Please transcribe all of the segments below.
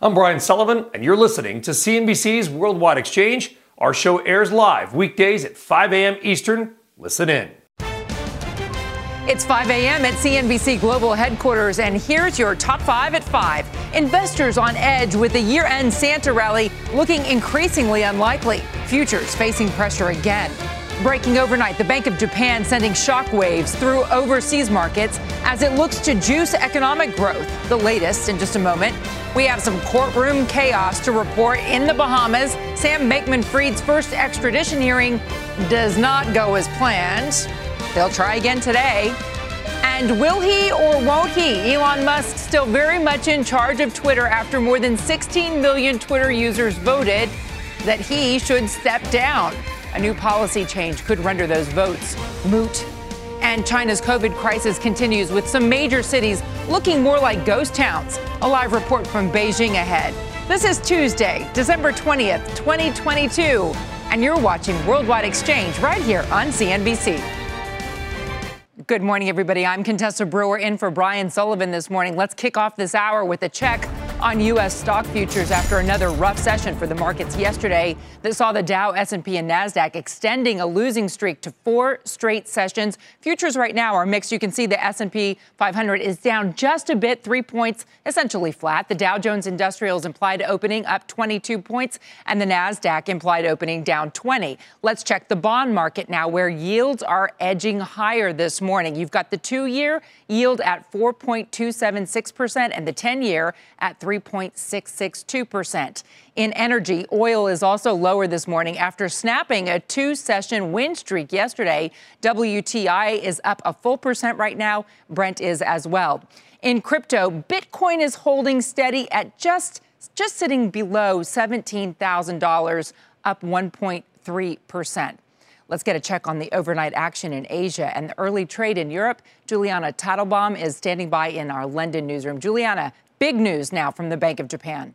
I'm Brian Sullivan, and you're listening to CNBC's Worldwide Exchange. Our show airs live weekdays at 5 a.m. Eastern. Listen in. It's 5 a.m. at CNBC Global Headquarters, and here's your top five at 5. Investors on edge with the year end Santa rally looking increasingly unlikely. Futures facing pressure again. Breaking overnight, the Bank of Japan sending shockwaves through overseas markets as it looks to juice economic growth. The latest in just a moment. We have some courtroom chaos to report in the Bahamas. Sam Bankman Fried's first extradition hearing does not go as planned. They'll try again today. And will he or won't he? Elon Musk still very much in charge of Twitter after more than 16 million Twitter users voted that he should step down. A new policy change could render those votes moot. And China's COVID crisis continues with some major cities looking more like ghost towns. A live report from Beijing ahead. This is Tuesday, December 20th, 2022, and you're watching Worldwide Exchange right here on CNBC. Good morning, everybody. I'm Contessa Brewer in for Brian Sullivan this morning. Let's kick off this hour with a check on U.S. stock futures after another rough session for the markets yesterday that saw the Dow, S&P, and Nasdaq extending a losing streak to four straight sessions. Futures right now are mixed. You can see the S&P 500 is down just a bit, three points, essentially flat. The Dow Jones Industrials implied opening up 22 points, and the Nasdaq implied opening down 20. Let's check the bond market now, where yields are edging higher this morning. You've got the two-year yield at 4.276 percent, and the 10-year at 3.662%. In energy, oil is also lower this morning after snapping a two session win streak yesterday. WTI is up a full percent right now. Brent is as well. In crypto, Bitcoin is holding steady at just just sitting below $17,000, up 1.3%. Let's get a check on the overnight action in Asia and the early trade in Europe. Juliana Tatelbaum is standing by in our London newsroom. Juliana, Big news now from the Bank of Japan.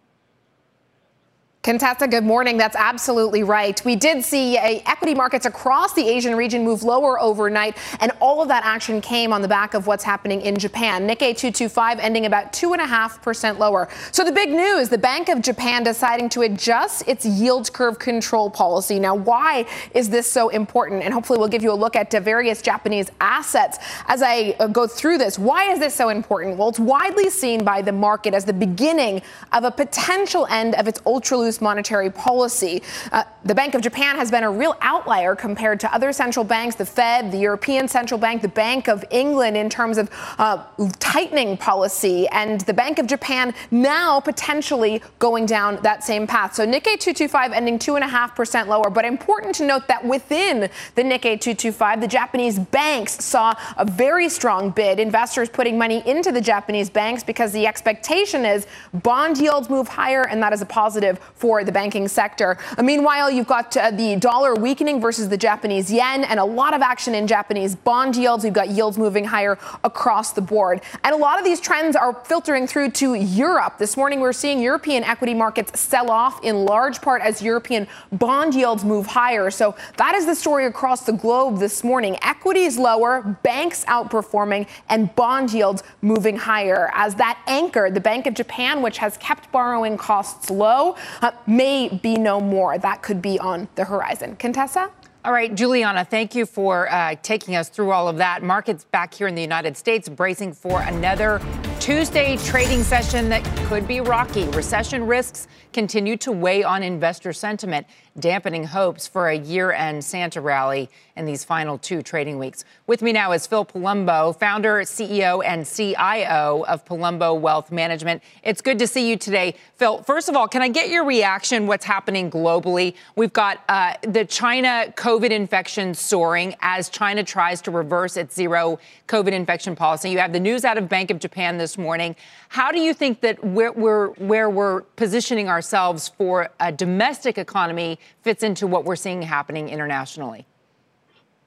Contessa, good morning. That's absolutely right. We did see equity markets across the Asian region move lower overnight, and all of that action came on the back of what's happening in Japan. Nikkei 225 ending about 2.5% lower. So the big news the Bank of Japan deciding to adjust its yield curve control policy. Now, why is this so important? And hopefully, we'll give you a look at various Japanese assets as I uh, go through this. Why is this so important? Well, it's widely seen by the market as the beginning of a potential end of its ultra loose loose monetary policy. Uh, the Bank of Japan has been a real outlier compared to other central banks, the Fed, the European Central Bank, the Bank of England, in terms of uh, tightening policy. And the Bank of Japan now potentially going down that same path. So Nikkei 225 ending 2.5% lower. But important to note that within the Nikkei 225, the Japanese banks saw a very strong bid. Investors putting money into the Japanese banks because the expectation is bond yields move higher, and that is a positive for the banking sector. Meanwhile, you've got uh, the dollar weakening versus the Japanese yen and a lot of action in Japanese bond yields. We've got yields moving higher across the board. And a lot of these trends are filtering through to Europe. This morning, we're seeing European equity markets sell off in large part as European bond yields move higher. So that is the story across the globe this morning. Equities lower, banks outperforming, and bond yields moving higher. As that anchor, the Bank of Japan, which has kept borrowing costs low, uh, may be no more. That could be on the horizon. Contessa? All right, Juliana, thank you for uh, taking us through all of that. Markets back here in the United States bracing for another Tuesday trading session that could be rocky. Recession risks continue to weigh on investor sentiment dampening hopes for a year end Santa rally in these final two trading weeks. With me now is Phil Palumbo, founder, CEO, and CIO of Palumbo Wealth Management. It's good to see you today. Phil, first of all, can I get your reaction? What's happening globally? We've got uh, the China COVID infection soaring as China tries to reverse its zero COVID infection policy. You have the news out of Bank of Japan this morning. How do you think that where we're, where we're positioning ourselves for a domestic economy fits into what we're seeing happening internationally?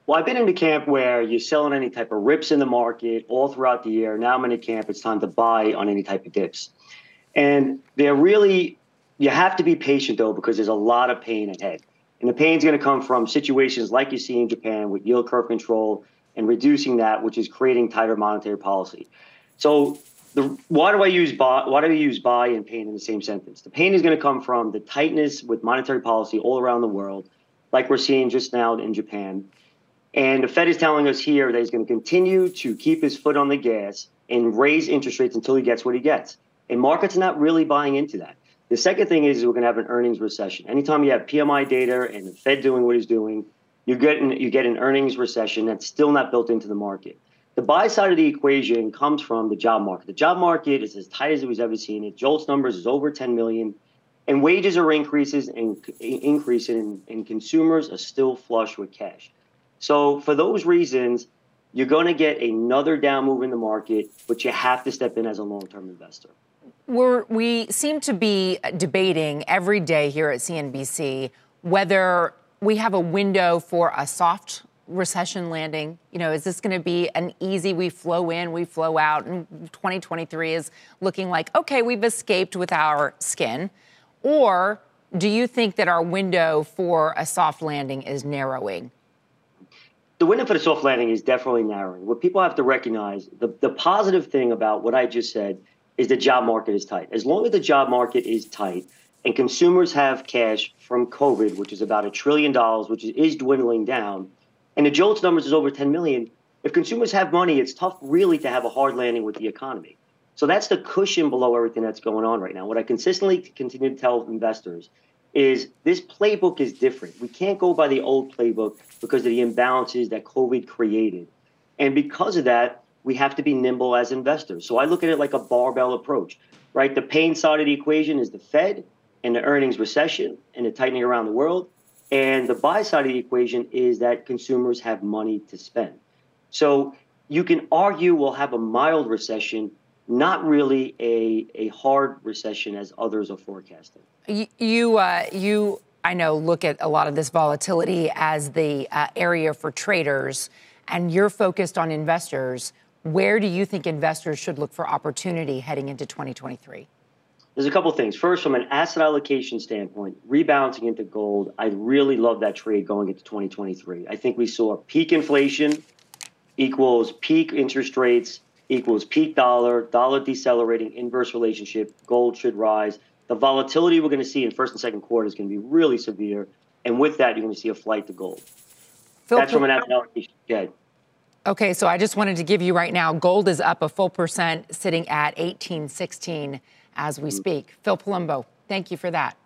Well, I've been in the camp where you're selling any type of rips in the market all throughout the year. Now I'm in a camp, it's time to buy on any type of dips. And they're really, you have to be patient though, because there's a lot of pain ahead. And the pain is going to come from situations like you see in Japan with yield curve control and reducing that, which is creating tighter monetary policy. So, the, why do I use buy? Why do we use buy and pain in the same sentence? The pain is going to come from the tightness with monetary policy all around the world, like we're seeing just now in Japan. And the Fed is telling us here that he's going to continue to keep his foot on the gas and raise interest rates until he gets what he gets. And markets are not really buying into that. The second thing is we're going to have an earnings recession. Anytime you have PMI data and the Fed doing what he's doing, you get an, you get an earnings recession that's still not built into the market. The buy side of the equation comes from the job market. The job market is as tight as it was ever seen. It JOLTS numbers is over 10 million, and wages are increases and increasing, and consumers are still flush with cash. So for those reasons, you're going to get another down move in the market, but you have to step in as a long-term investor. We're, we seem to be debating every day here at CNBC whether we have a window for a soft recession landing? You know, is this going to be an easy we flow in, we flow out, and 2023 is looking like, okay, we've escaped with our skin? Or do you think that our window for a soft landing is narrowing? The window for the soft landing is definitely narrowing. What people have to recognize, the, the positive thing about what I just said is the job market is tight. As long as the job market is tight, and consumers have cash from COVID, which is about a trillion dollars, which is dwindling down, and the JOLTS numbers is over 10 million. If consumers have money, it's tough really to have a hard landing with the economy. So that's the cushion below everything that's going on right now. What I consistently continue to tell investors is this playbook is different. We can't go by the old playbook because of the imbalances that COVID created. And because of that, we have to be nimble as investors. So I look at it like a barbell approach, right? The pain side of the equation is the Fed, and the earnings recession and the tightening around the world. And the buy side of the equation is that consumers have money to spend. So you can argue we'll have a mild recession, not really a, a hard recession as others are forecasting. You, you, uh, you, I know, look at a lot of this volatility as the uh, area for traders, and you're focused on investors. Where do you think investors should look for opportunity heading into 2023? There's a couple things. First, from an asset allocation standpoint, rebalancing into gold, I really love that trade going into 2023. I think we saw peak inflation equals peak interest rates equals peak dollar, dollar decelerating, inverse relationship, gold should rise. The volatility we're going to see in first and second quarter is going to be really severe. And with that, you're going to see a flight to gold. Phil, That's from an asset allocation. Yeah. Okay, so I just wanted to give you right now gold is up a full percent, sitting at 1816 as we speak. Phil Palumbo, thank you for that.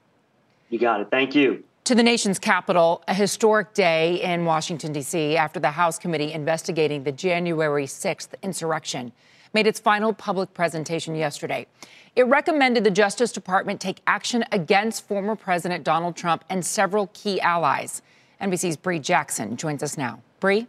You got it. Thank you. To the nation's capital, a historic day in Washington, D.C., after the House committee investigating the January 6th insurrection made its final public presentation yesterday. It recommended the Justice Department take action against former President Donald Trump and several key allies. NBC's Bree Jackson joins us now. Bree?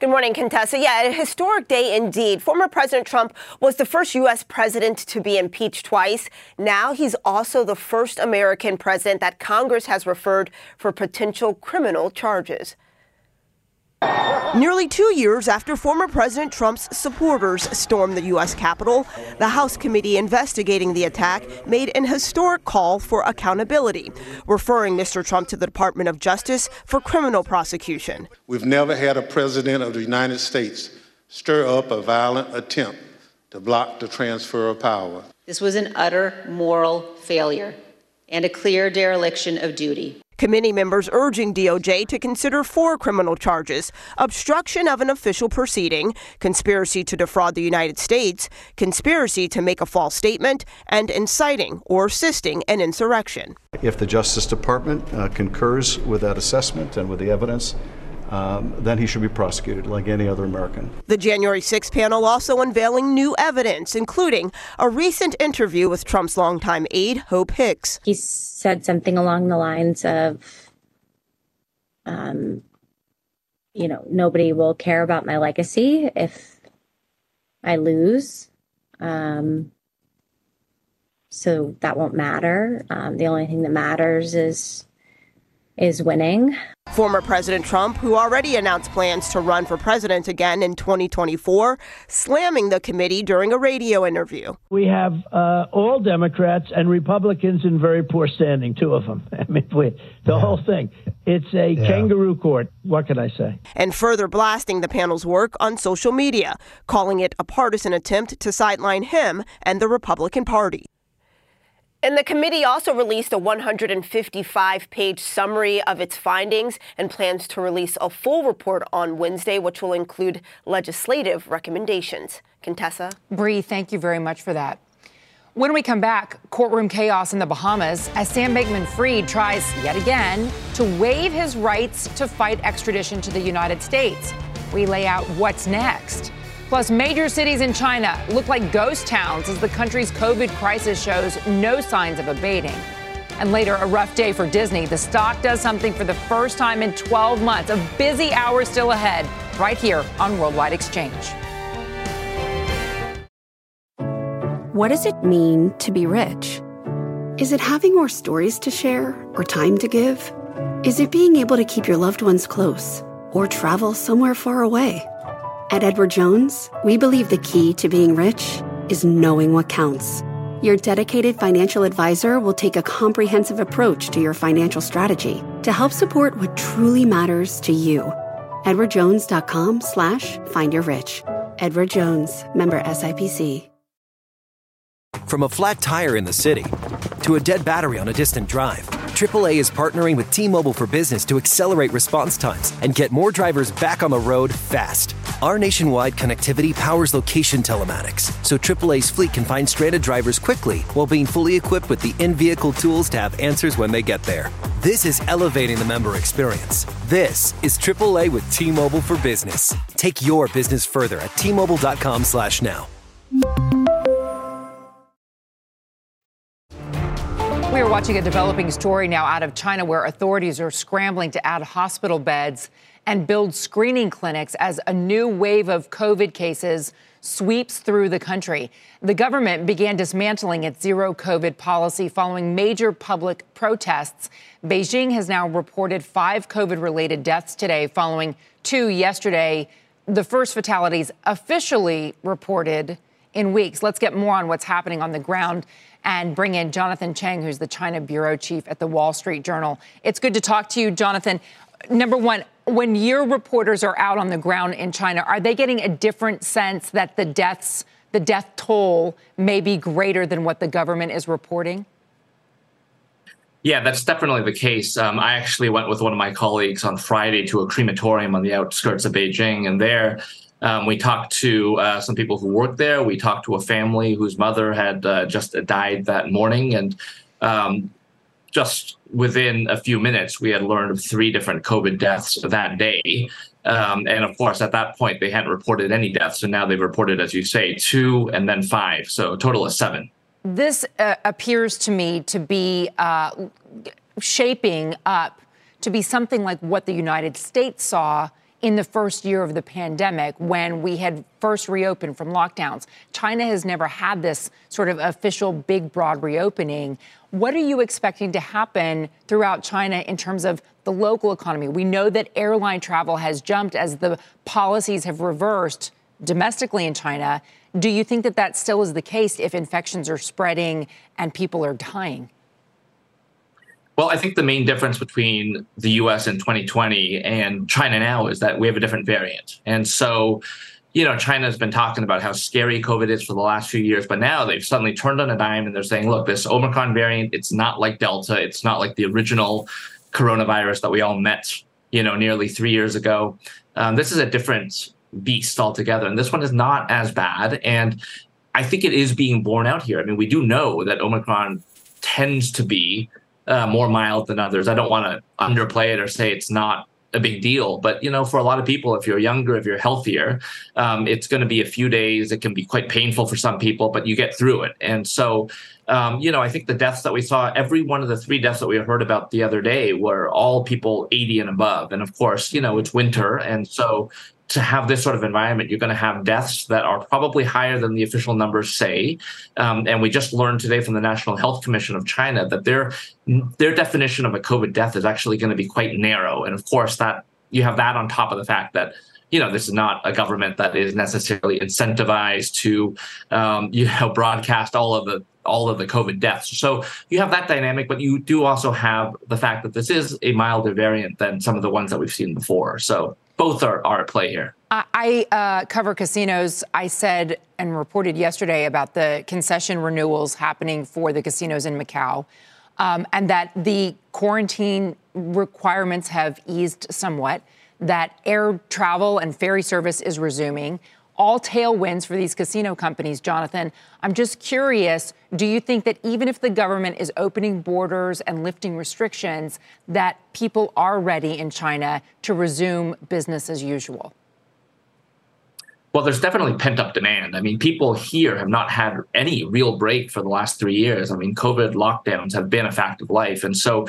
Good morning, Contessa. Yeah, a historic day indeed. Former President Trump was the first U.S. president to be impeached twice. Now he's also the first American president that Congress has referred for potential criminal charges. Nearly two years after former President Trump's supporters stormed the U.S. Capitol, the House committee investigating the attack made an historic call for accountability, referring Mr. Trump to the Department of Justice for criminal prosecution. We've never had a president of the United States stir up a violent attempt to block the transfer of power. This was an utter moral failure and a clear dereliction of duty. Committee members urging DOJ to consider four criminal charges obstruction of an official proceeding, conspiracy to defraud the United States, conspiracy to make a false statement, and inciting or assisting an insurrection. If the Justice Department uh, concurs with that assessment and with the evidence, um, then he should be prosecuted like any other American. The January 6 panel also unveiling new evidence, including a recent interview with Trump's longtime aide, Hope Hicks. He said something along the lines of, um, you know, nobody will care about my legacy if I lose. Um, so that won't matter. Um, the only thing that matters is is winning. Former President Trump, who already announced plans to run for president again in 2024, slamming the committee during a radio interview. We have uh, all Democrats and Republicans in very poor standing, two of them. I mean, we, the yeah. whole thing. It's a yeah. kangaroo court. What can I say? And further blasting the panel's work on social media, calling it a partisan attempt to sideline him and the Republican Party. And the committee also released a 155 page summary of its findings and plans to release a full report on Wednesday, which will include legislative recommendations. Contessa? Bree, thank you very much for that. When we come back, courtroom chaos in the Bahamas as Sam Bankman Fried tries yet again to waive his rights to fight extradition to the United States. We lay out what's next. Plus, major cities in China look like ghost towns as the country's COVID crisis shows no signs of abating. And later, a rough day for Disney. The stock does something for the first time in 12 months. A busy hour still ahead, right here on Worldwide Exchange. What does it mean to be rich? Is it having more stories to share or time to give? Is it being able to keep your loved ones close or travel somewhere far away? At Edward Jones, we believe the key to being rich is knowing what counts. Your dedicated financial advisor will take a comprehensive approach to your financial strategy to help support what truly matters to you. EdwardJones.com slash find your rich. Edward Jones, member SIPC. From a flat tire in the city to a dead battery on a distant drive, AAA is partnering with T-Mobile for Business to accelerate response times and get more drivers back on the road fast. Our nationwide connectivity powers location telematics, so AAA's fleet can find stranded drivers quickly while being fully equipped with the in-vehicle tools to have answers when they get there. This is elevating the member experience. This is AAA with T-Mobile for Business. Take your business further at T Mobile.com slash now. We are watching a developing story now out of China where authorities are scrambling to add hospital beds and build screening clinics as a new wave of COVID cases sweeps through the country. The government began dismantling its zero COVID policy following major public protests. Beijing has now reported five COVID related deaths today, following two yesterday. The first fatalities officially reported in weeks. Let's get more on what's happening on the ground and bring in Jonathan Cheng, who's the China bureau chief at the Wall Street Journal. It's good to talk to you, Jonathan. Number one, when your reporters are out on the ground in China, are they getting a different sense that the deaths, the death toll may be greater than what the government is reporting? Yeah, that's definitely the case. Um, I actually went with one of my colleagues on Friday to a crematorium on the outskirts of Beijing, and there um, we talked to uh, some people who worked there. We talked to a family whose mother had uh, just died that morning. And um, just within a few minutes, we had learned of three different COVID deaths that day. Um, and of course, at that point, they hadn't reported any deaths. And now they've reported, as you say, two and then five. So a total of seven. This uh, appears to me to be uh, shaping up to be something like what the United States saw in the first year of the pandemic when we had first reopened from lockdowns. China has never had this sort of official big, broad reopening. What are you expecting to happen throughout China in terms of the local economy? We know that airline travel has jumped as the policies have reversed domestically in China. Do you think that that still is the case if infections are spreading and people are dying? Well, I think the main difference between the US in 2020 and China now is that we have a different variant. And so, you know, China's been talking about how scary COVID is for the last few years, but now they've suddenly turned on a dime and they're saying, look, this Omicron variant, it's not like Delta, it's not like the original coronavirus that we all met, you know, nearly three years ago. Um, this is a different beast altogether. And this one is not as bad. And I think it is being borne out here. I mean, we do know that Omicron tends to be uh, more mild than others. I don't want to underplay it or say it's not a big deal, but you know, for a lot of people, if you're younger, if you're healthier, um, it's going to be a few days. It can be quite painful for some people, but you get through it. And so, um, you know, I think the deaths that we saw, every one of the three deaths that we heard about the other day were all people 80 and above. And of course, you know, it's winter, and so to have this sort of environment, you're going to have deaths that are probably higher than the official numbers say. Um, and we just learned today from the National Health Commission of China that their their definition of a COVID death is actually going to be quite narrow. And of course, that you have that on top of the fact that you know this is not a government that is necessarily incentivized to um, you know broadcast all of the all of the COVID deaths. So you have that dynamic, but you do also have the fact that this is a milder variant than some of the ones that we've seen before. So both are, are at play here. I uh, cover casinos. I said and reported yesterday about the concession renewals happening for the casinos in Macau, um, and that the quarantine requirements have eased somewhat, that air travel and ferry service is resuming all tailwinds for these casino companies, Jonathan. I'm just curious do you think that even if the government is opening borders and lifting restrictions, that people are ready in China to resume business as usual? Well, there's definitely pent up demand. I mean, people here have not had any real break for the last three years. I mean, COVID lockdowns have been a fact of life. And so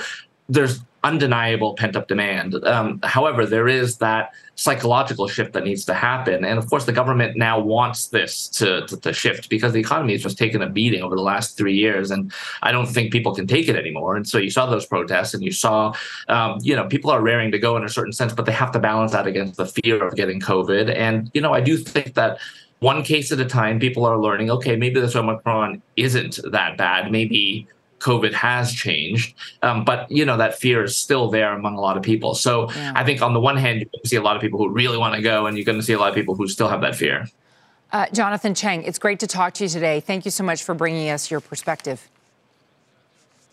there's undeniable pent up demand. Um, however, there is that psychological shift that needs to happen. And of course, the government now wants this to, to, to, shift because the economy has just taken a beating over the last three years. And I don't think people can take it anymore. And so you saw those protests and you saw, um, you know, people are raring to go in a certain sense, but they have to balance that against the fear of getting COVID. And, you know, I do think that one case at a time, people are learning, okay, maybe this Omicron isn't that bad. Maybe COVID has changed, um, but you know that fear is still there among a lot of people. So yeah. I think on the one hand, you see a lot of people who really want to go, and you're going to see a lot of people who still have that fear. Uh, Jonathan Cheng, it's great to talk to you today. Thank you so much for bringing us your perspective.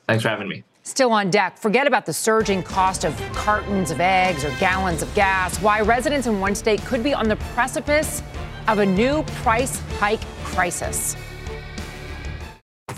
Thanks for having me. Still on deck, forget about the surging cost of cartons of eggs or gallons of gas. Why residents in one state could be on the precipice of a new price hike crisis.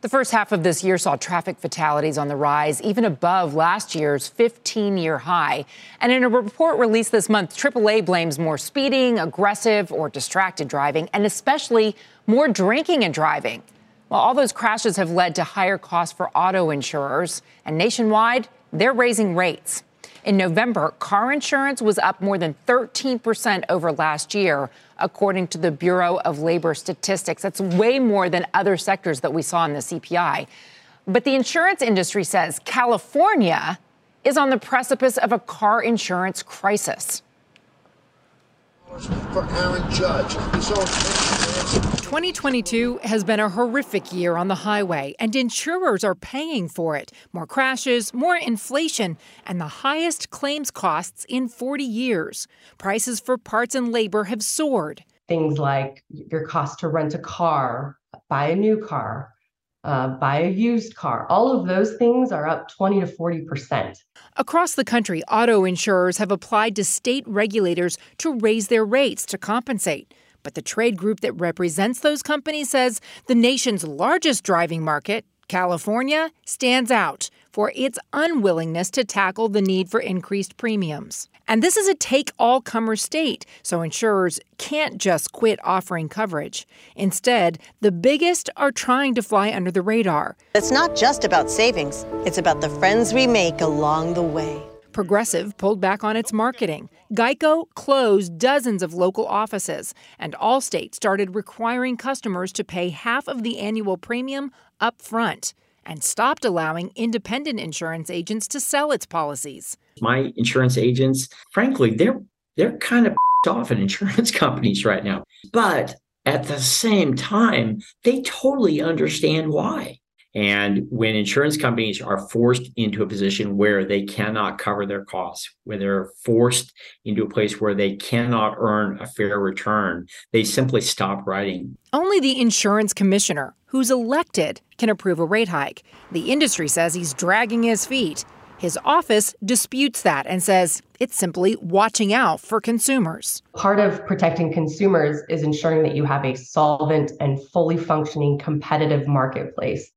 The first half of this year saw traffic fatalities on the rise, even above last year's 15 year high. And in a report released this month, AAA blames more speeding, aggressive, or distracted driving, and especially more drinking and driving. While all those crashes have led to higher costs for auto insurers, and nationwide, they're raising rates. In November, car insurance was up more than 13% over last year, according to the Bureau of Labor Statistics. That's way more than other sectors that we saw in the CPI. But the insurance industry says California is on the precipice of a car insurance crisis. For Aaron Judge. 2022 has been a horrific year on the highway, and insurers are paying for it. More crashes, more inflation, and the highest claims costs in 40 years. Prices for parts and labor have soared. Things like your cost to rent a car, buy a new car, uh, buy a used car. All of those things are up 20 to 40 percent. Across the country, auto insurers have applied to state regulators to raise their rates to compensate. But the trade group that represents those companies says the nation's largest driving market, California, stands out for its unwillingness to tackle the need for increased premiums. And this is a take all comer state, so insurers can't just quit offering coverage. Instead, the biggest are trying to fly under the radar. It's not just about savings, it's about the friends we make along the way. Progressive pulled back on its marketing. Geico closed dozens of local offices, and Allstate started requiring customers to pay half of the annual premium up front and stopped allowing independent insurance agents to sell its policies. My insurance agents, frankly, they're they're kind of off at insurance companies right now. But at the same time, they totally understand why. And when insurance companies are forced into a position where they cannot cover their costs, where they're forced into a place where they cannot earn a fair return, they simply stop writing. Only the insurance commissioner, who's elected, can approve a rate hike. The industry says he's dragging his feet. His office disputes that and says it's simply watching out for consumers. Part of protecting consumers is ensuring that you have a solvent and fully functioning competitive marketplace.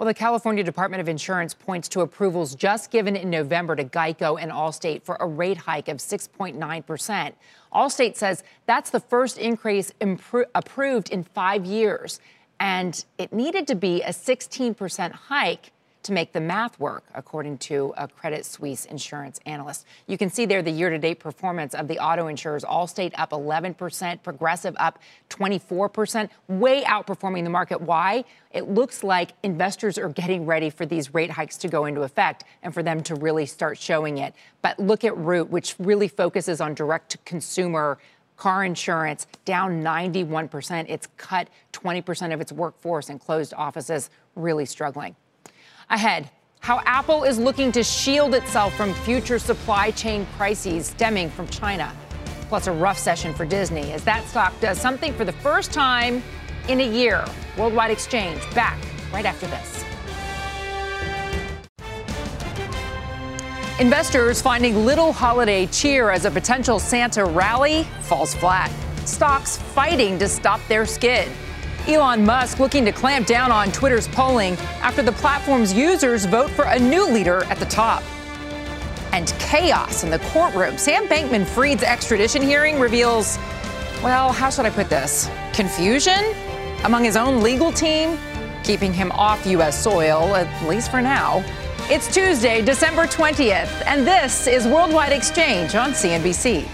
Well, the California Department of Insurance points to approvals just given in November to Geico and Allstate for a rate hike of 6.9%. Allstate says that's the first increase impro- approved in five years, and it needed to be a 16% hike to make the math work, according to a Credit Suisse insurance analyst. You can see there the year to date performance of the auto insurers Allstate up 11%, Progressive up 24%, way outperforming the market. Why? It looks like investors are getting ready for these rate hikes to go into effect and for them to really start showing it. But look at Root, which really focuses on direct to consumer car insurance down 91%. It's cut 20% of its workforce and closed offices, really struggling. Ahead, how Apple is looking to shield itself from future supply chain crises stemming from China. Plus, a rough session for Disney as that stock does something for the first time in a year. Worldwide Exchange back right after this. Investors finding little holiday cheer as a potential Santa rally falls flat. Stocks fighting to stop their skid. Elon Musk looking to clamp down on Twitter's polling after the platform's users vote for a new leader at the top. And chaos in the courtroom. Sam Bankman Fried's extradition hearing reveals, well, how should I put this? Confusion among his own legal team, keeping him off U.S. soil, at least for now. It's Tuesday, December 20th, and this is Worldwide Exchange on CNBC.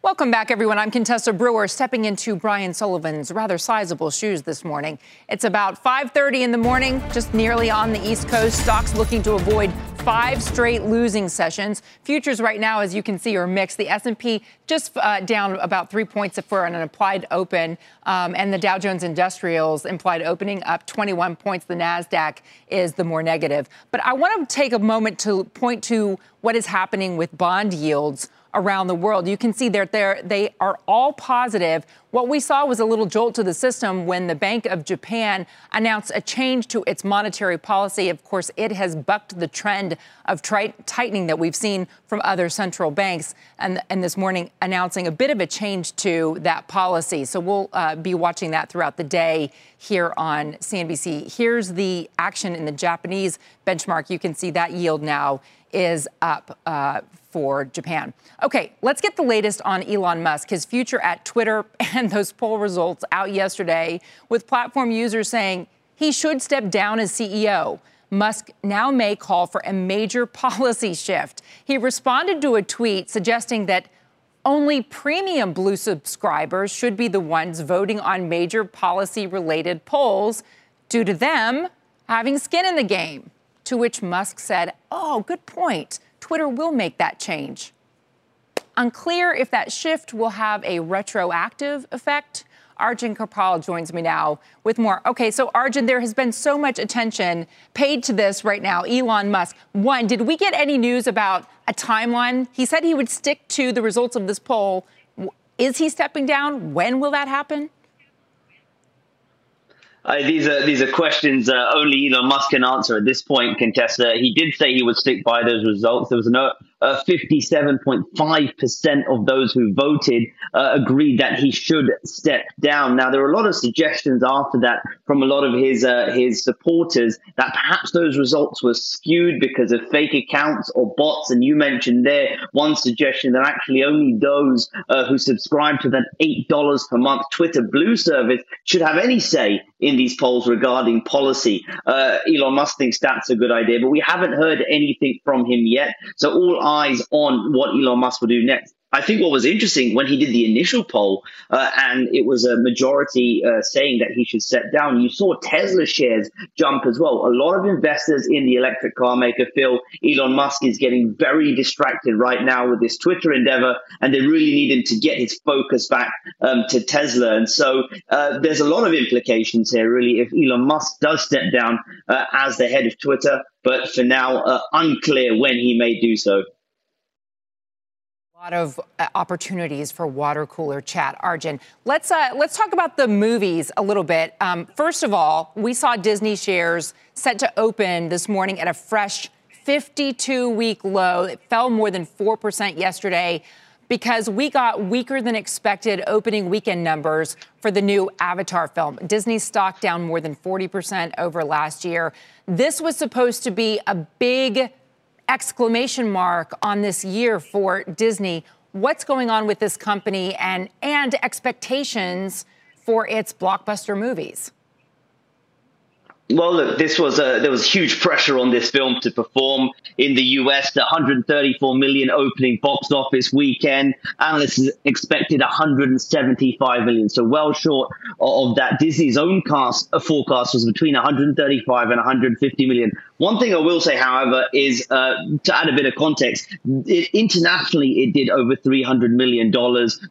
Welcome back, everyone. I'm Contessa Brewer, stepping into Brian Sullivan's rather sizable shoes this morning. It's about 5:30 in the morning, just nearly on the East Coast. Stocks looking to avoid five straight losing sessions. Futures right now, as you can see, are mixed. The S&P just uh, down about three points for an implied open, um, and the Dow Jones Industrials implied opening up 21 points. The Nasdaq is the more negative. But I want to take a moment to point to what is happening with bond yields around the world. You can see that they're, they are all positive. What we saw was a little jolt to the system when the Bank of Japan announced a change to its monetary policy. Of course, it has bucked the trend of tri- tightening that we've seen from other central banks, and, and, this morning announcing a bit of a change to that policy. So we'll uh, be watching that throughout the day here on CNBC. Here's the action in the Japanese benchmark. You can see that yield now is up uh, for Japan. Okay, let's get the latest on Elon Musk, his future at Twitter, and those poll results out yesterday with platform users saying he should step down as CEO. Musk now may call for a major policy shift. He responded to a tweet suggesting that only premium blue subscribers should be the ones voting on major policy related polls due to them having skin in the game. To which Musk said, Oh, good point. Twitter will make that change. Unclear if that shift will have a retroactive effect. Arjun Kharpal joins me now with more. Okay, so Arjun, there has been so much attention paid to this right now. Elon Musk. One, did we get any news about a timeline? He said he would stick to the results of this poll. Is he stepping down? When will that happen? Uh, these are these are questions uh, only Elon Musk can answer at this point, Contessa. He did say he would stick by those results. There was no uh, 57.5% of those who voted uh, agreed that he should step down. Now, there are a lot of suggestions after that from a lot of his uh, his supporters that perhaps those results were skewed because of fake accounts or bots. And you mentioned there one suggestion that actually only those uh, who subscribe to that $8 per month Twitter Blue service should have any say in these polls regarding policy. Uh, Elon Musk thinks that's a good idea, but we haven't heard anything from him yet. So all eyes on what Elon Musk will do next. I think what was interesting when he did the initial poll, uh, and it was a majority uh, saying that he should step down, you saw Tesla shares jump as well. A lot of investors in the electric car maker feel Elon Musk is getting very distracted right now with this Twitter endeavor, and they really need him to get his focus back um, to Tesla. And so uh, there's a lot of implications here, really, if Elon Musk does step down uh, as the head of Twitter, but for now, uh, unclear when he may do so. A lot of uh, opportunities for water cooler chat. Arjun, let's uh, let's talk about the movies a little bit. Um, first of all, we saw Disney shares set to open this morning at a fresh 52 week low. It fell more than 4% yesterday because we got weaker than expected opening weekend numbers for the new Avatar film. Disney stock down more than 40% over last year. This was supposed to be a big exclamation mark on this year for Disney. What's going on with this company and and expectations for its blockbuster movies? Well, look, this was a, there was huge pressure on this film to perform in the US. The 134 million opening box office weekend. Analysts expected 175 million, so well short of that. Disney's own cast forecast was between 135 and 150 million. One thing I will say, however, is uh, to add a bit of context, it, internationally it did over $300 million.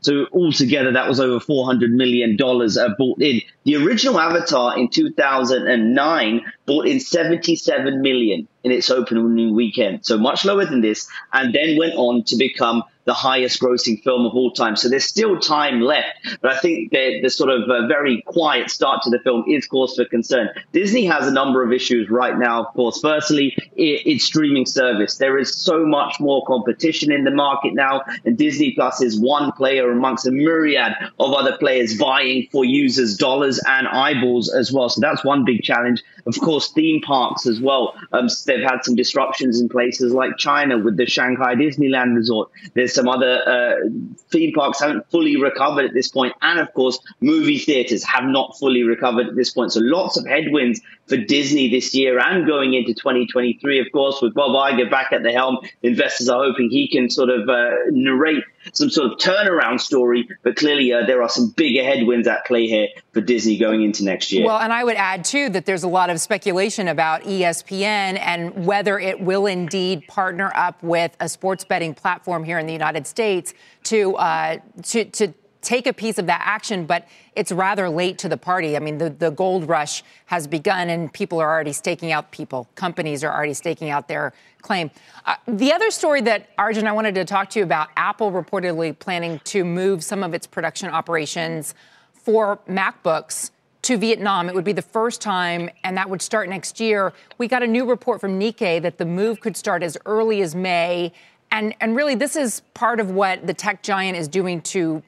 So altogether, that was over $400 million uh, bought in. The original Avatar in 2009 bought in 77 million in its opening weekend. So much lower than this, and then went on to become the highest grossing film of all time. So there's still time left. But I think the, the sort of uh, very quiet start to the film is cause for concern. Disney has a number of issues right now, of course. Firstly, it, its streaming service. There is so much more competition in the market now, and Disney Plus is one player amongst a myriad of other players vying for users' dollars and eyeballs as well. So that's one big challenge. Of course, theme parks as well. Um, they've had some disruptions in places like China with the Shanghai Disneyland Resort. There's some other uh, theme parks haven't fully recovered at this point, and of course, movie theaters have not fully recovered at this point. So lots of headwinds for Disney this year and going into 2023. Of course, with Bob Iger back at the helm, investors are hoping he can sort of uh, narrate some sort of turnaround story. But clearly, uh, there are some bigger headwinds at play here for Disney going into next year. Well, and I would add too that there's a lot of speculation about ESPN and whether it will indeed partner up with a sports betting platform here in the United States to uh, to to take a piece of that action, but it's rather late to the party. I mean, the, the gold rush has begun and people are already staking out people. Companies are already staking out their claim. Uh, the other story that, Arjun, I wanted to talk to you about Apple reportedly planning to move some of its production operations for MacBooks to Vietnam. It would be the first time, and that would start next year. We got a new report from Nikkei that the move could start as early as May. And, and really, this is part of what the tech giant is doing to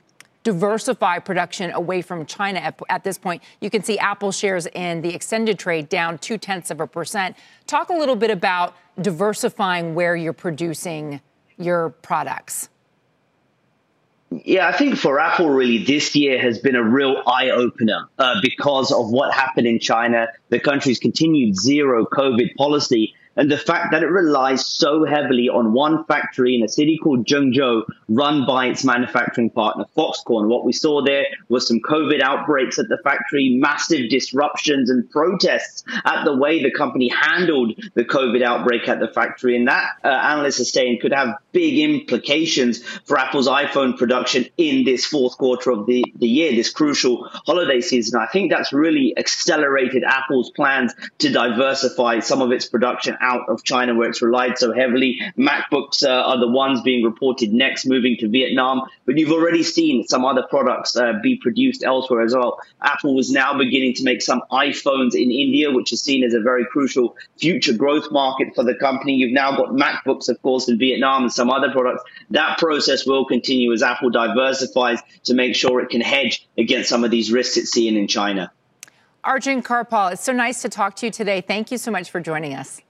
diversify production away from China at, at, this point. You can see Apple shares in the extended trade down two tenths of a percent. Talk a little bit about diversifying where you're producing your products. Yeah, I think for Apple, really, this year has been a real eye opener uh, because of what happened in China, the country's continued zero COVID policy, and the fact that it relies so heavily on one factory in a city called Zhengzhou run by its manufacturing partner Foxconn. What we saw there was some COVID outbreaks at the factory, massive disruptions and protests at the way the company handled the COVID outbreak at the factory. And that, uh, analysts are saying, could have big implications for Apple's iPhone production in this fourth quarter of the, the year, this crucial holiday season. I think that's really accelerated Apple's plans to diversify some of its production out of China where it's relied so heavily. MacBooks uh, are the ones being reported next moving to Vietnam, but you've already seen some other products uh, be produced elsewhere as well. Apple was now beginning to make some iPhones in India, which is seen as a very crucial future growth market for the company. You've now got MacBooks, of course, in Vietnam and some other products. That process will continue as Apple diversifies to make sure it can hedge against some of these risks it's seeing in China. Arjun Kharpal, it's so nice to talk to you today. Thank you so much for joining us.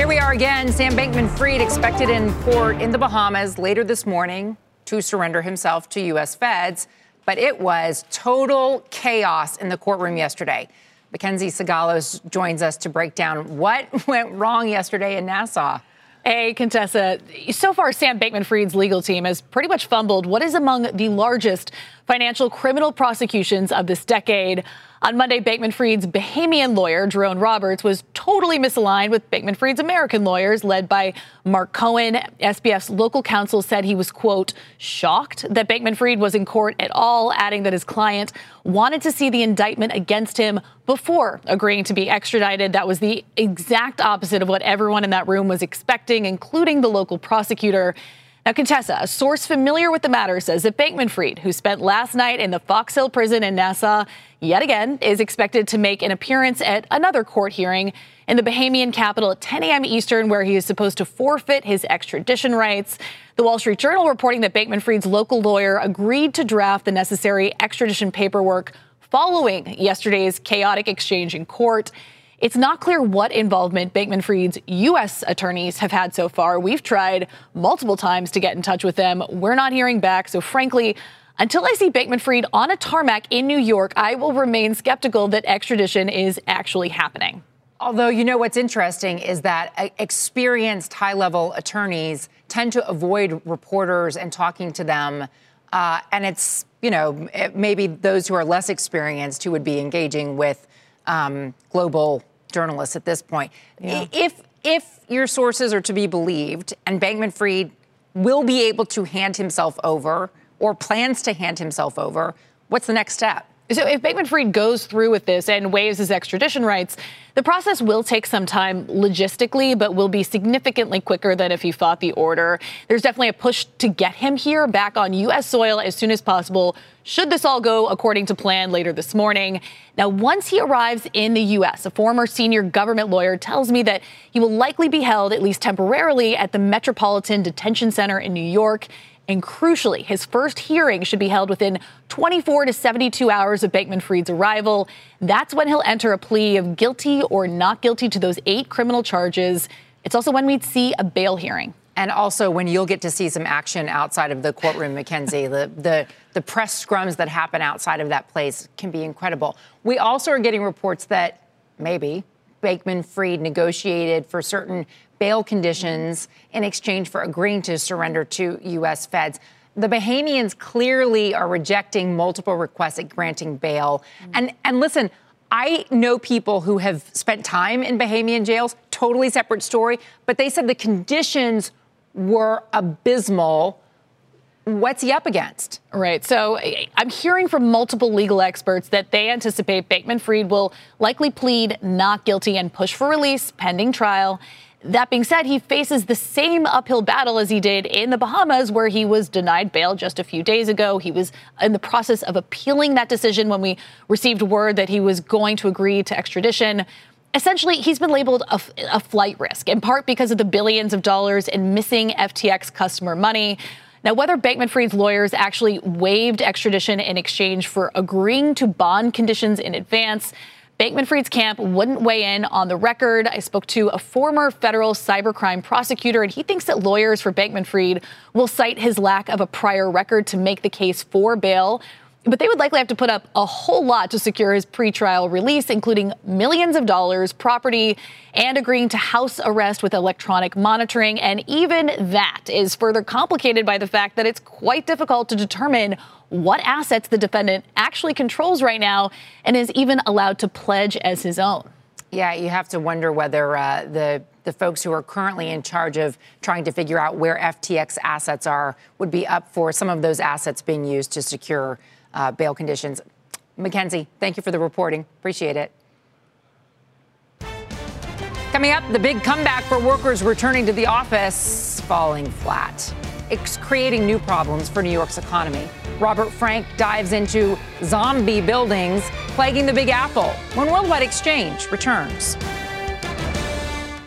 Here we are again. Sam Bankman Fried expected in court in the Bahamas later this morning to surrender himself to U.S. feds, but it was total chaos in the courtroom yesterday. Mackenzie Sigalos joins us to break down what went wrong yesterday in Nassau. Hey, Contessa. So far, Sam Bankman Fried's legal team has pretty much fumbled what is among the largest financial criminal prosecutions of this decade. On Monday, Bankman Fried's Bahamian lawyer, Jerome Roberts, was totally misaligned with Bankman Fried's American lawyers, led by Mark Cohen. SBF's local counsel said he was, quote, shocked that Bankman Fried was in court at all, adding that his client wanted to see the indictment against him before agreeing to be extradited. That was the exact opposite of what everyone in that room was expecting, including the local prosecutor. Now, Contessa, a source familiar with the matter, says that Bankman Fried, who spent last night in the Fox Hill prison in Nassau, yet again is expected to make an appearance at another court hearing in the Bahamian capital at 10 a.m. Eastern, where he is supposed to forfeit his extradition rights. The Wall Street Journal reporting that Bankman Fried's local lawyer agreed to draft the necessary extradition paperwork following yesterday's chaotic exchange in court. It's not clear what involvement Bankman Fried's U.S. attorneys have had so far. We've tried multiple times to get in touch with them. We're not hearing back. So, frankly, until I see Bankman Fried on a tarmac in New York, I will remain skeptical that extradition is actually happening. Although, you know what's interesting is that uh, experienced high level attorneys tend to avoid reporters and talking to them. Uh, and it's, you know, maybe those who are less experienced who would be engaging with um, global journalists at this point. Yeah. If if your sources are to be believed, and Bankman Fried will be able to hand himself over or plans to hand himself over, what's the next step? So if Bankman Fried goes through with this and waives his extradition rights, the process will take some time logistically, but will be significantly quicker than if he fought the order. There's definitely a push to get him here back on U.S. soil as soon as possible, should this all go according to plan later this morning. Now, once he arrives in the U.S., a former senior government lawyer tells me that he will likely be held, at least temporarily, at the Metropolitan Detention Center in New York. And crucially, his first hearing should be held within 24 to 72 hours of Bankman Fried's arrival. That's when he'll enter a plea of guilty or not guilty to those eight criminal charges. It's also when we'd see a bail hearing. And also when you'll get to see some action outside of the courtroom, Mackenzie. The, the, the press scrums that happen outside of that place can be incredible. We also are getting reports that maybe Bankman Fried negotiated for certain bail conditions in exchange for agreeing to surrender to U.S. feds. The Bahamians clearly are rejecting multiple requests at granting bail. Mm-hmm. And, and listen, I know people who have spent time in Bahamian jails, totally separate story, but they said the conditions were abysmal. What's he up against? Right. So I'm hearing from multiple legal experts that they anticipate Bankman Fried will likely plead not guilty and push for release pending trial. That being said, he faces the same uphill battle as he did in the Bahamas, where he was denied bail just a few days ago. He was in the process of appealing that decision when we received word that he was going to agree to extradition. Essentially, he's been labeled a, a flight risk, in part because of the billions of dollars in missing FTX customer money. Now, whether Bankman Fried's lawyers actually waived extradition in exchange for agreeing to bond conditions in advance, Bankman Fried's camp wouldn't weigh in on the record. I spoke to a former federal cybercrime prosecutor, and he thinks that lawyers for Bankman Fried will cite his lack of a prior record to make the case for bail. But they would likely have to put up a whole lot to secure his pretrial release, including millions of dollars, property, and agreeing to house arrest with electronic monitoring. And even that is further complicated by the fact that it's quite difficult to determine what assets the defendant actually controls right now and is even allowed to pledge as his own. Yeah, you have to wonder whether uh, the the folks who are currently in charge of trying to figure out where FTX assets are would be up for some of those assets being used to secure uh, bail conditions. Mackenzie, thank you for the reporting. Appreciate it. Coming up, the big comeback for workers returning to the office falling flat. It's creating new problems for New York's economy. Robert Frank dives into zombie buildings plaguing the Big Apple when Worldwide Exchange returns.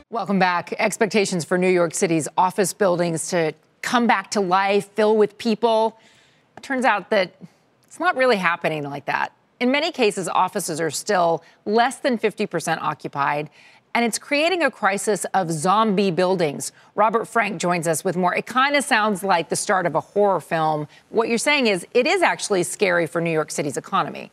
Welcome back. Expectations for New York City's office buildings to come back to life, fill with people. It turns out that it's not really happening like that. In many cases, offices are still less than 50% occupied, and it's creating a crisis of zombie buildings. Robert Frank joins us with more. It kind of sounds like the start of a horror film. What you're saying is it is actually scary for New York City's economy.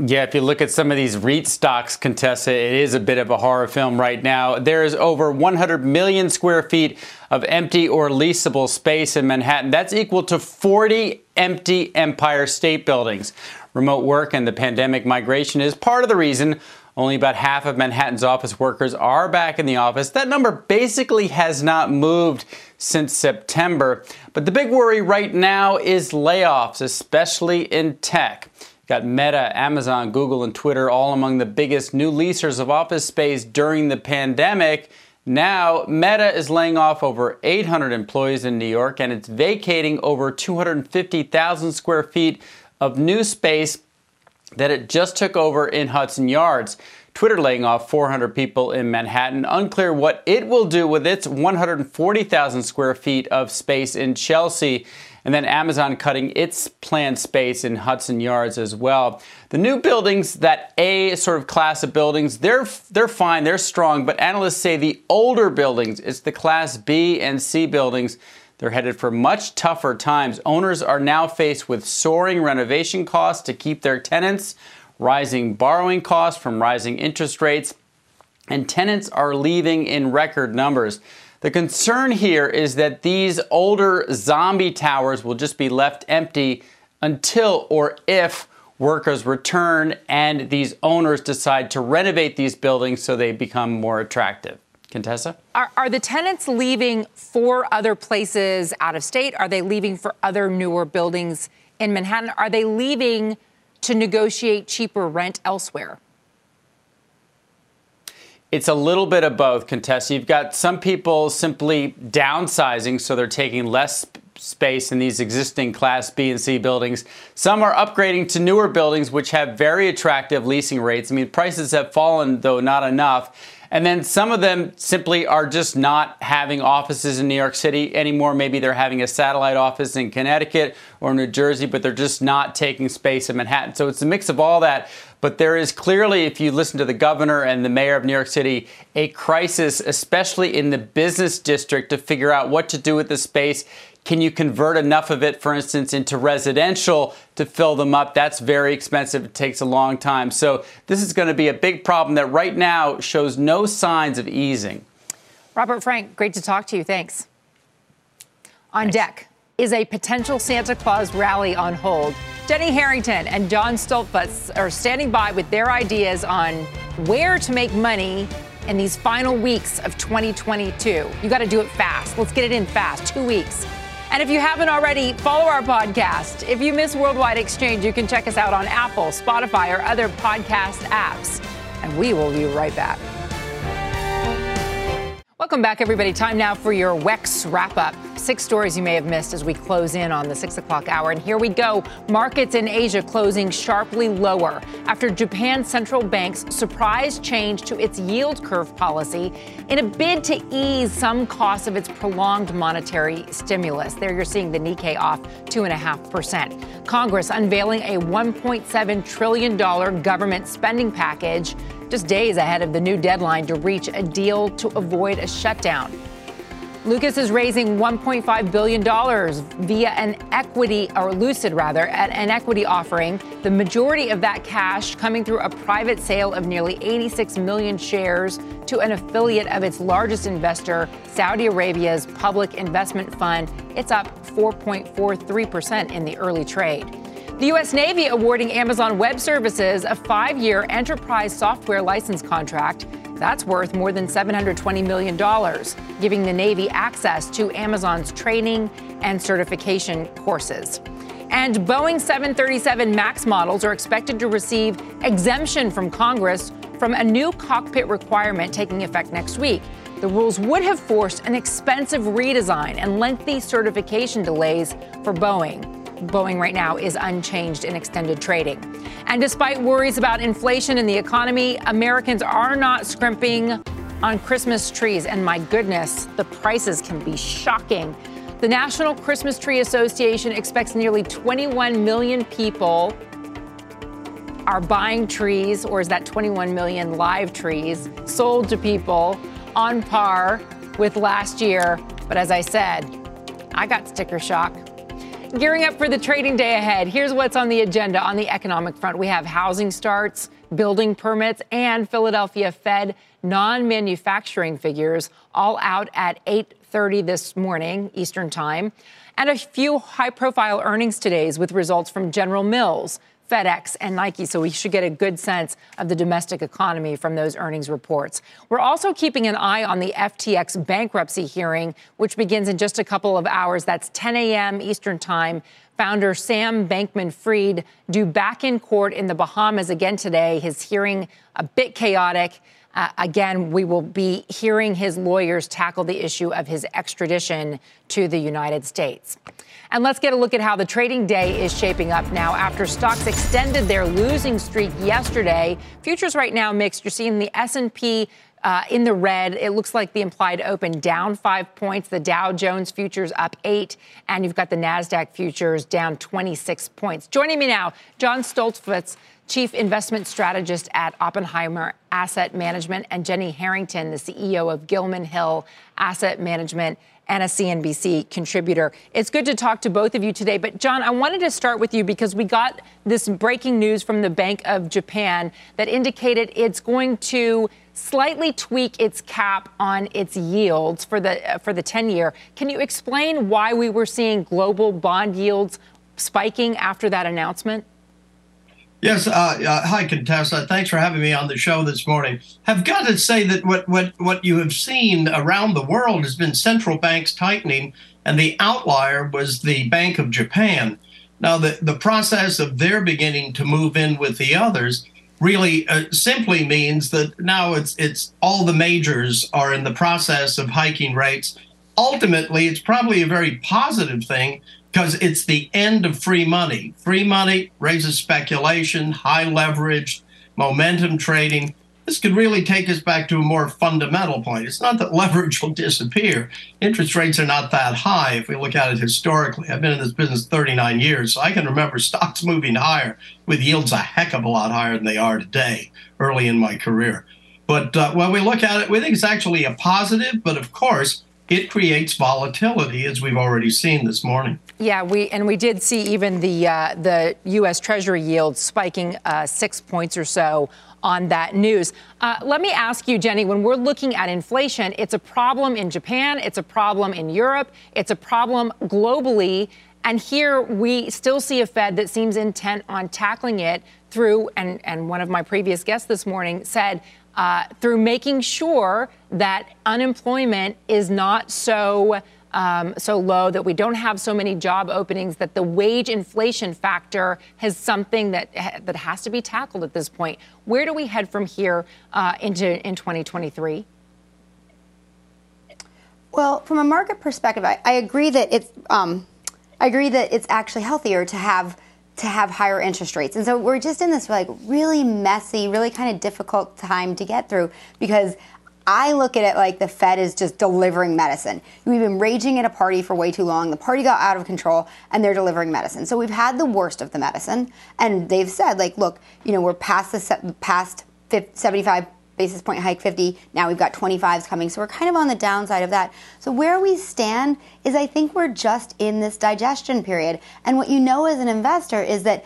Yeah, if you look at some of these REIT stocks, Contessa, it is a bit of a horror film right now. There is over 100 million square feet of empty or leasable space in Manhattan. That's equal to 40 empty Empire State Buildings. Remote work and the pandemic migration is part of the reason only about half of Manhattan's office workers are back in the office. That number basically has not moved since September. But the big worry right now is layoffs, especially in tech. Got Meta, Amazon, Google, and Twitter all among the biggest new leasers of office space during the pandemic. Now, Meta is laying off over 800 employees in New York and it's vacating over 250,000 square feet of new space that it just took over in Hudson Yards. Twitter laying off 400 people in Manhattan. Unclear what it will do with its 140,000 square feet of space in Chelsea. And then Amazon cutting its planned space in Hudson Yards as well. The new buildings, that A sort of class of buildings, they're they're fine, they're strong, but analysts say the older buildings, it's the class B and C buildings, they're headed for much tougher times. Owners are now faced with soaring renovation costs to keep their tenants, rising borrowing costs from rising interest rates, and tenants are leaving in record numbers. The concern here is that these older zombie towers will just be left empty until or if workers return and these owners decide to renovate these buildings so they become more attractive. Contessa? Are, are, the tenants leaving for other places out of state? Are they leaving for other newer buildings in Manhattan? Are they leaving to negotiate cheaper rent elsewhere? It's a little bit of both, Contessa. You've got some people simply downsizing, so they're taking less space in these existing Class B and C buildings. Some are upgrading to newer buildings, which have very attractive leasing rates. I mean, prices have fallen, though not enough. And then some of them simply are just not having offices in New York City anymore. Maybe they're having a satellite office in Connecticut or New Jersey, but they're just not taking space in Manhattan. So it's a mix of all that. But there is clearly, if you listen to the governor and the mayor of New York City, a crisis, especially in the business district, to figure out what to do with the space can you convert enough of it, for instance, into residential to fill them up? That's very expensive. It takes a long time. So this is going to be a big problem that right now shows no signs of easing. Robert Frank, great to talk to you. Thanks. On Thanks. deck is a potential Santa Claus rally on hold. Jenny Harrington and John Stoltzfus are standing by with their ideas on where to make money in these final weeks of 2022. You got to do it fast. Let's get it in fast. Two weeks. And if you haven't already, follow our podcast. If you miss Worldwide Exchange, you can check us out on Apple, Spotify, or other podcast apps. And we will be right back. Welcome back, everybody. Time now for your WEX wrap up. Six stories you may have missed as we close in on the six o'clock hour. And here we go. Markets in Asia closing sharply lower after Japan's central bank's surprise change to its yield curve policy in a bid to ease some costs of its prolonged monetary stimulus. There you're seeing the Nikkei off 2.5%. Congress unveiling a $1.7 trillion government spending package just days ahead of the new deadline to reach a deal to avoid a shutdown. Lucas is raising $1.5 billion via an equity, or Lucid rather, an equity offering. The majority of that cash coming through a private sale of nearly 86 million shares to an affiliate of its largest investor, Saudi Arabia's Public Investment Fund. It's up 4.43% in the early trade. The U.S. Navy awarding Amazon Web Services a five year enterprise software license contract. That's worth more than $720 million, giving the Navy access to Amazon's training and certification courses. And Boeing 737 MAX models are expected to receive exemption from Congress from a new cockpit requirement taking effect next week. The rules would have forced an expensive redesign and lengthy certification delays for Boeing. Boeing right now is unchanged in extended trading. And despite worries about inflation in the economy, Americans are not scrimping on Christmas trees. And my goodness, the prices can be shocking. The National Christmas Tree Association expects nearly 21 million people are buying trees, or is that 21 million live trees sold to people on par with last year? But as I said, I got sticker shock. Gearing up for the trading day ahead, here's what's on the agenda on the economic front. We have housing starts, building permits, and Philadelphia Fed non-manufacturing figures all out at 8:30 this morning Eastern Time, and a few high-profile earnings today's with results from General Mills, FedEx, and Nike. So we should get a good sense of the domestic economy from those earnings reports. We're also keeping an eye on the FTX bankruptcy hearing, which begins in just a couple of hours. That's 10 a.m. Eastern Time. Founder Sam Bankman Fried due back in court in the Bahamas again today. His hearing a bit chaotic. Uh, again, we will be hearing his lawyers tackle the issue of his extradition to the United States. And let's get a look at how the trading day is shaping up now after stocks extended their losing streak yesterday. Futures right now mixed. You're seeing the S&P uh, in the red. It looks like the implied open down five points. The Dow Jones futures up eight, and you've got the Nasdaq futures down 26 points. Joining me now, John Stoltzfus, Chief Investment Strategist at Oppenheimer Asset Management, and Jenny Harrington, the CEO of Gilman Hill Asset Management and a CNBC contributor. It's good to talk to both of you today. But, John, I wanted to start with you because we got this breaking news from the Bank of Japan that indicated it's going to slightly tweak its cap on its yields for the uh, for the 10 year. Can you explain why we were seeing global bond yields spiking after that announcement? Yes. Uh, uh, hi, Contessa. Thanks for having me on the show this morning. I've got to say that what, what, what you have seen around the world has been central banks tightening, and the outlier was the Bank of Japan. Now, the, the process of their beginning to move in with the others really uh, simply means that now it's it's all the majors are in the process of hiking rates. Ultimately, it's probably a very positive thing because it's the end of free money. Free money raises speculation, high leverage, momentum trading. This could really take us back to a more fundamental point. It's not that leverage will disappear. Interest rates are not that high if we look at it historically. I've been in this business 39 years, so I can remember stocks moving higher with yields a heck of a lot higher than they are today early in my career. But uh, when we look at it, we think it's actually a positive, but of course, it creates volatility, as we've already seen this morning. Yeah, we and we did see even the uh, the U.S. Treasury yield spiking uh, six points or so on that news. Uh, let me ask you, Jenny, when we're looking at inflation, it's a problem in Japan, it's a problem in Europe, it's a problem globally. And here we still see a Fed that seems intent on tackling it through, and, and one of my previous guests this morning said, uh, through making sure that unemployment is not so um, so low, that we don't have so many job openings, that the wage inflation factor has something that that has to be tackled at this point. Where do we head from here uh, into in 2023? Well, from a market perspective, I, I agree that it's um, I agree that it's actually healthier to have to have higher interest rates. And so we're just in this like really messy, really kind of difficult time to get through because I look at it like the Fed is just delivering medicine. We've been raging at a party for way too long. The party got out of control and they're delivering medicine. So we've had the worst of the medicine. And they've said, like, look, you know, we're past the past 75 basis point hike 50 now we've got 25s coming so we're kind of on the downside of that so where we stand is i think we're just in this digestion period and what you know as an investor is that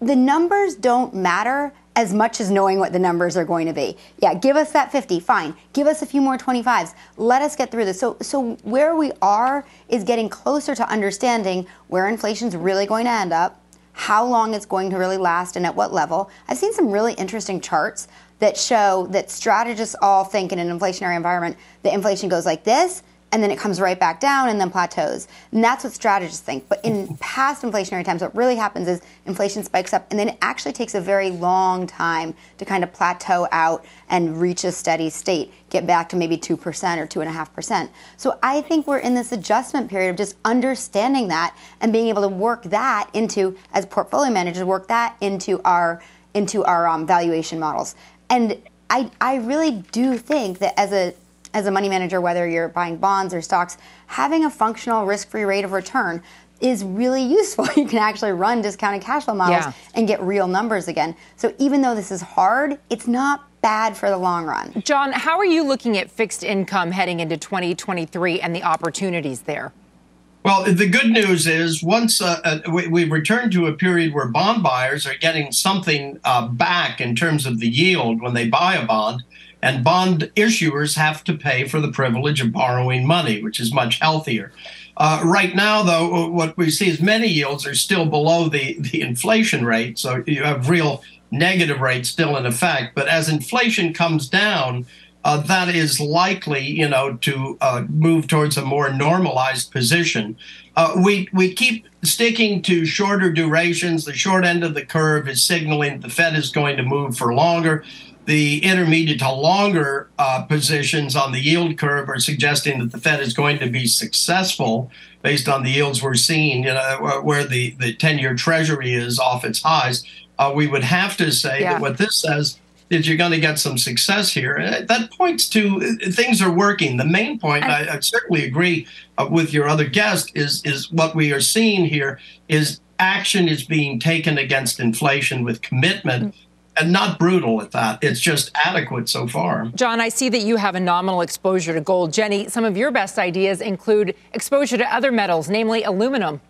the numbers don't matter as much as knowing what the numbers are going to be. Yeah, give us that 50, fine. Give us a few more 25s. Let us get through this. So so where we are is getting closer to understanding where inflation's really going to end up, how long it's going to really last and at what level. I've seen some really interesting charts that show that strategists all think in an inflationary environment that inflation goes like this and then it comes right back down and then plateaus. And that's what strategists think. But in past inflationary times, what really happens is inflation spikes up and then it actually takes a very long time to kind of plateau out and reach a steady state, get back to maybe 2% or 2.5%. So I think we're in this adjustment period of just understanding that and being able to work that into, as portfolio managers, work that into our into our um, valuation models. And I, I really do think that as a as a money manager, whether you're buying bonds or stocks, having a functional risk free rate of return is really useful. You can actually run discounted cash flow models yeah. and get real numbers again. So even though this is hard, it's not bad for the long run. John, how are you looking at fixed income heading into 2023 and the opportunities there? Well, the good news is once uh, uh, we, we return to a period where bond buyers are getting something uh, back in terms of the yield when they buy a bond, and bond issuers have to pay for the privilege of borrowing money, which is much healthier. Uh, right now, though, what we see is many yields are still below the, the inflation rate. So you have real negative rates still in effect. But as inflation comes down, uh, that is likely, you know, to uh, move towards a more normalized position. Uh, we we keep sticking to shorter durations. The short end of the curve is signaling the Fed is going to move for longer. The intermediate to longer uh, positions on the yield curve are suggesting that the Fed is going to be successful based on the yields we're seeing, you know, where the, the 10 year treasury is off its highs. Uh, we would have to say yeah. that what this says is you're going to get some success here. And that points to uh, things are working. The main point, I, I certainly agree uh, with your other guest, is is what we are seeing here is action is being taken against inflation with commitment. Mm-hmm. And not brutal at that. It's just adequate so far. John, I see that you have a nominal exposure to gold. Jenny, some of your best ideas include exposure to other metals, namely aluminum.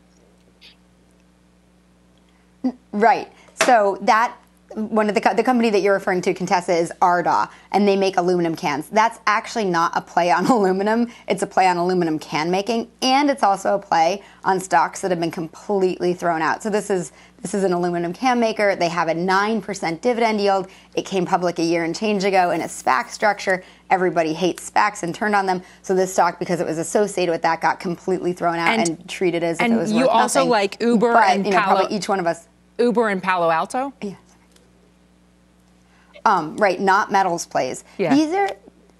Right. So that one of the the company that you're referring to, Contessa, is Ardagh, and they make aluminum cans. That's actually not a play on aluminum; it's a play on aluminum can making, and it's also a play on stocks that have been completely thrown out. So this is this is an aluminum can maker. They have a nine percent dividend yield. It came public a year and change ago in a SPAC structure. Everybody hates SPACs and turned on them. So this stock, because it was associated with that, got completely thrown out and, and treated as if it was worth nothing. And you also like Uber but, and you know, Palo. probably each one of us. Uber and Palo Alto. Yeah. Um, right, not metals plays. Yeah. These are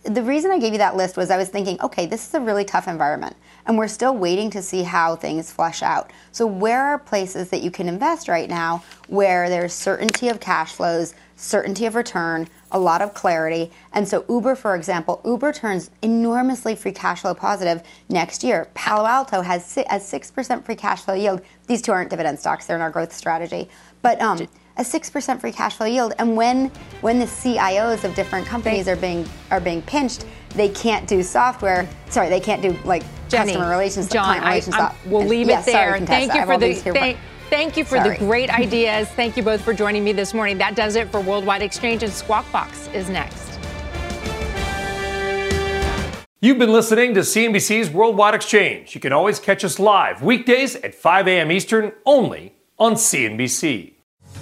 the reason I gave you that list was I was thinking, okay, this is a really tough environment, and we're still waiting to see how things flesh out. So, where are places that you can invest right now where there's certainty of cash flows, certainty of return, a lot of clarity? And so, Uber, for example, Uber turns enormously free cash flow positive next year. Palo Alto has a 6% free cash flow yield. These two aren't dividend stocks, they're in our growth strategy. But, um, a 6% free cash flow yield. And when when the CIOs of different companies are being are being pinched, they can't do software. Sorry, they can't do like Jenny, customer relations, John, client relations. I, we'll leave yes, it there. Sorry, thank you for the thank, thank, you for sorry. the great ideas. Thank you both for joining me this morning. That does it for Worldwide Exchange and Squawk Box is next. You've been listening to CNBC's Worldwide Exchange. You can always catch us live weekdays at 5 a.m. Eastern only on CNBC.